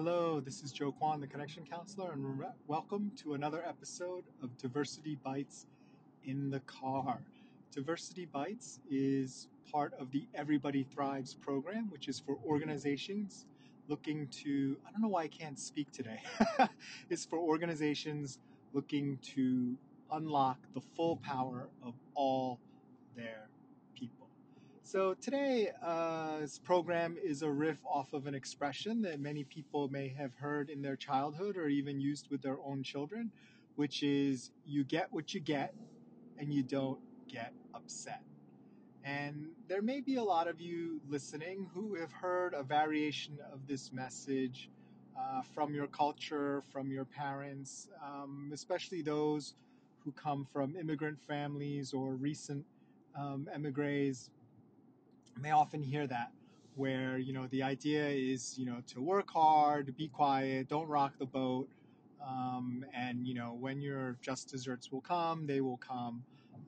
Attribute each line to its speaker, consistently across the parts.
Speaker 1: Hello, this is Joe Kwan, the Connection Counselor, and re- welcome to another episode of Diversity Bites in the Car. Diversity Bites is part of the Everybody Thrives program, which is for organizations looking to, I don't know why I can't speak today, it's for organizations looking to unlock the full power of all. So today's uh, program is a riff off of an expression that many people may have heard in their childhood or even used with their own children, which is you get what you get and you don't get upset. And there may be a lot of you listening who have heard a variation of this message uh, from your culture, from your parents, um, especially those who come from immigrant families or recent um, emigres may often hear that where you know the idea is you know to work hard be quiet don't rock the boat um, and you know when your just desserts will come they will come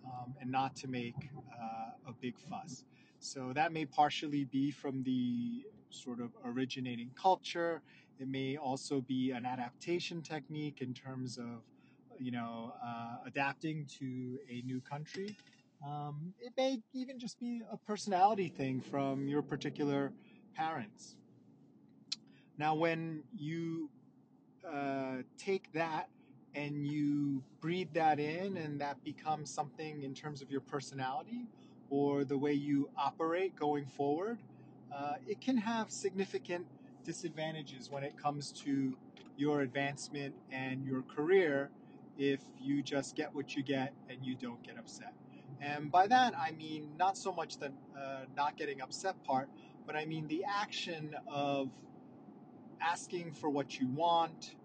Speaker 1: um, and not to make uh, a big fuss. So that may partially be from the sort of originating culture. It may also be an adaptation technique in terms of you know uh, adapting to a new country um, it may even just be a personality thing from your particular parents. Now, when you uh, take that and you breathe that in, and that becomes something in terms of your personality or the way you operate going forward, uh, it can have significant disadvantages when it comes to your advancement and your career if you just get what you get and you don't get upset. And by that, I mean not so much the uh, not getting upset part, but I mean the action of asking for what you want,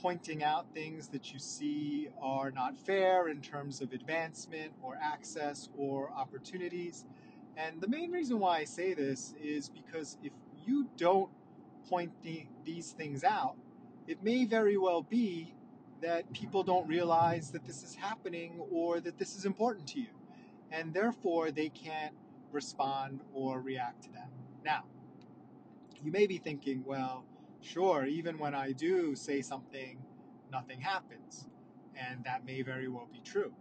Speaker 1: pointing out things that you see are not fair in terms of advancement or access or opportunities. And the main reason why I say this is because if you don't point the, these things out, it may very well be that people don't realize that this is happening or that this is important to you and therefore they can't respond or react to that. Now, you may be thinking, well, sure, even when I do say something, nothing happens. And that may very well be true.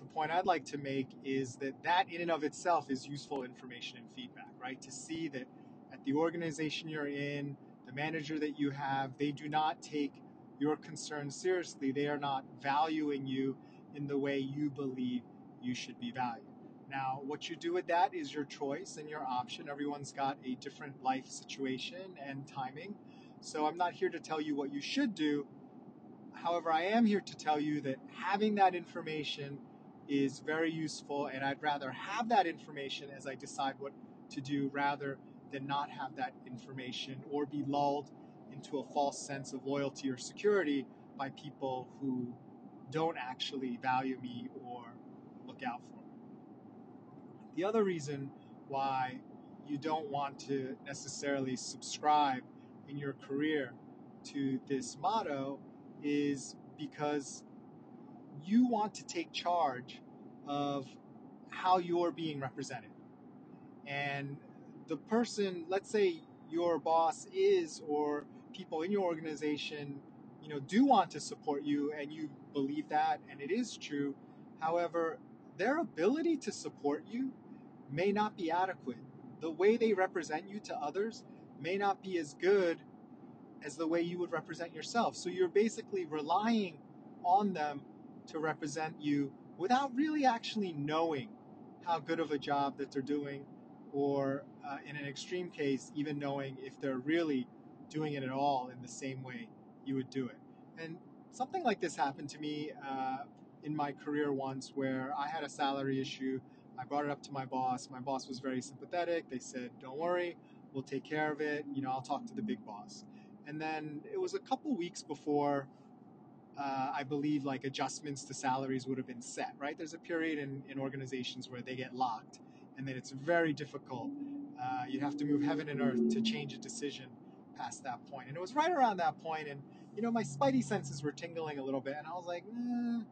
Speaker 1: The point I'd like to make is that that in and of itself is useful information and feedback, right? To see that at the organization you're in, the manager that you have, they do not take your concerns seriously. They are not valuing you in the way you believe you should be valued. Now, what you do with that is your choice and your option. Everyone's got a different life situation and timing. So I'm not here to tell you what you should do. However, I am here to tell you that having that information is very useful, and I'd rather have that information as I decide what to do rather than not have that information or be lulled into a false sense of loyalty or security by people who don't actually value me or out for. The other reason why you don't want to necessarily subscribe in your career to this motto is because you want to take charge of how you're being represented. And the person, let's say your boss is, or people in your organization, you know, do want to support you and you believe that and it is true. However, their ability to support you may not be adequate. The way they represent you to others may not be as good as the way you would represent yourself. So you're basically relying on them to represent you without really actually knowing how good of a job that they're doing, or uh, in an extreme case, even knowing if they're really doing it at all in the same way you would do it. And something like this happened to me uh, in my career once where I had a salary issue. I brought it up to my boss. My boss was very sympathetic. They said, Don't worry, we'll take care of it. You know, I'll talk to the big boss. And then it was a couple weeks before uh, I believe like adjustments to salaries would have been set, right? There's a period in, in organizations where they get locked, and then it's very difficult. Uh, you'd have to move heaven and earth to change a decision past that point. And it was right around that point, and you know, my spidey senses were tingling a little bit, and I was like, mm,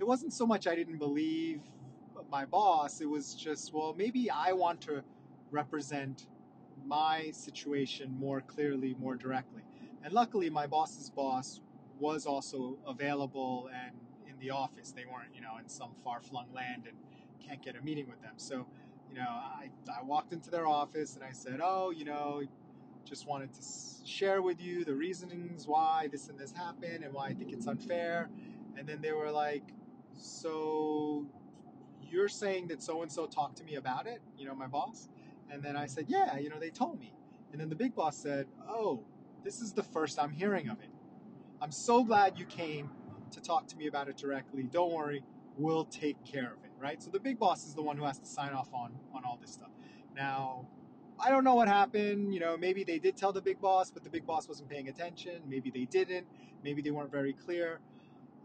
Speaker 1: it wasn't so much I didn't believe my boss, it was just, well, maybe I want to represent my situation more clearly, more directly. And luckily, my boss's boss was also available and in the office. They weren't, you know, in some far flung land and can't get a meeting with them. So, you know, I, I walked into their office and I said, oh, you know, just wanted to share with you the reasonings why this and this happened and why I think it's unfair. And then they were like, so you're saying that so and so talked to me about it, you know, my boss? And then I said, yeah, you know, they told me. And then the big boss said, oh, this is the first I'm hearing of it. I'm so glad you came to talk to me about it directly. Don't worry, we'll take care of it, right? So the big boss is the one who has to sign off on on all this stuff. Now, I don't know what happened. You know, maybe they did tell the big boss, but the big boss wasn't paying attention. Maybe they didn't. Maybe they weren't very clear.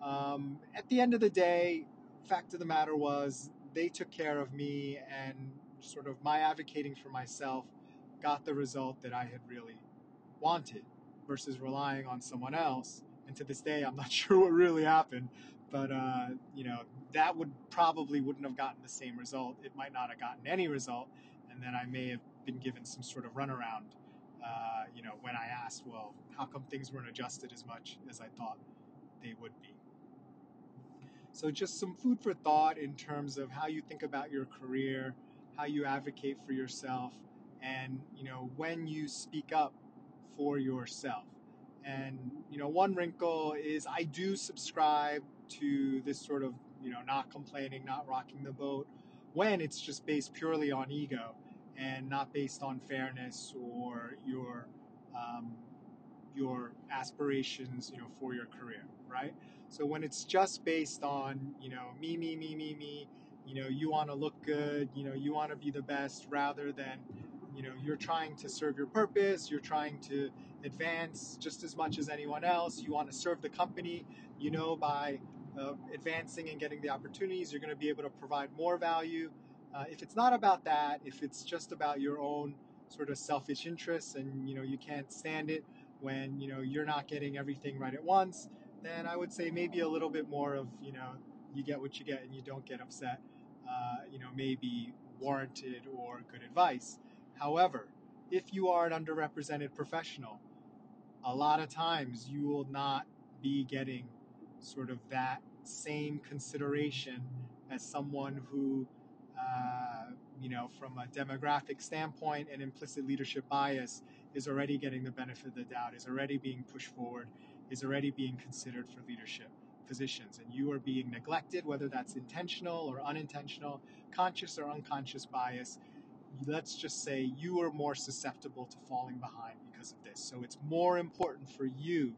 Speaker 1: Um, at the end of the day, fact of the matter was they took care of me, and sort of my advocating for myself got the result that I had really wanted versus relying on someone else. And to this day, I'm not sure what really happened, but uh, you know that would probably wouldn't have gotten the same result. It might not have gotten any result, and then I may have been given some sort of runaround. Uh, you know, when I asked, well, how come things weren't adjusted as much as I thought they would be? So, just some food for thought in terms of how you think about your career, how you advocate for yourself, and you know when you speak up for yourself. And you know, one wrinkle is I do subscribe to this sort of you know not complaining, not rocking the boat when it's just based purely on ego and not based on fairness or your um, your aspirations, you know, for your career, right? So when it's just based on you know me, me, me, me, me, you know, you want to look good, you know, you want to be the best, rather than you know you're trying to serve your purpose you're trying to advance just as much as anyone else you want to serve the company you know by uh, advancing and getting the opportunities you're going to be able to provide more value uh, if it's not about that if it's just about your own sort of selfish interests and you know you can't stand it when you know you're not getting everything right at once then i would say maybe a little bit more of you know you get what you get and you don't get upset uh, you know maybe warranted or good advice. However, if you are an underrepresented professional, a lot of times you will not be getting sort of that same consideration as someone who, uh, you know, from a demographic standpoint and implicit leadership bias is already getting the benefit of the doubt, is already being pushed forward, is already being considered for leadership positions. And you are being neglected, whether that's intentional or unintentional, conscious or unconscious bias let's just say you are more susceptible to falling behind because of this. So it's more important for you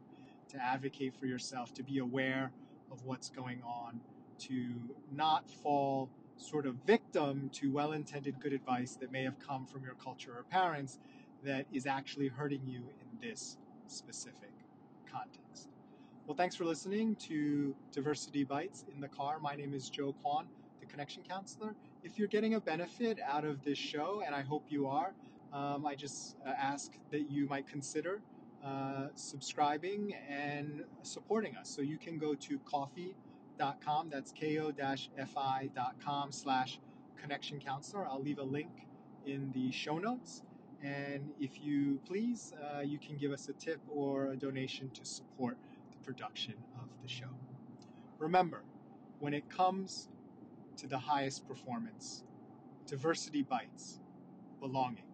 Speaker 1: to advocate for yourself, to be aware of what's going on, to not fall sort of victim to well intended good advice that may have come from your culture or parents that is actually hurting you in this specific context. Well, thanks for listening to Diversity Bites in the Car. My name is Joe Kwan, the Connection Counselor if you're getting a benefit out of this show, and I hope you are, um, I just uh, ask that you might consider uh, subscribing and supporting us. So you can go to ko-fi.com, that's ko-fi.com slash connection counselor. I'll leave a link in the show notes. And if you please, uh, you can give us a tip or a donation to support the production of the show. Remember, when it comes to the highest performance. Diversity bites, belonging.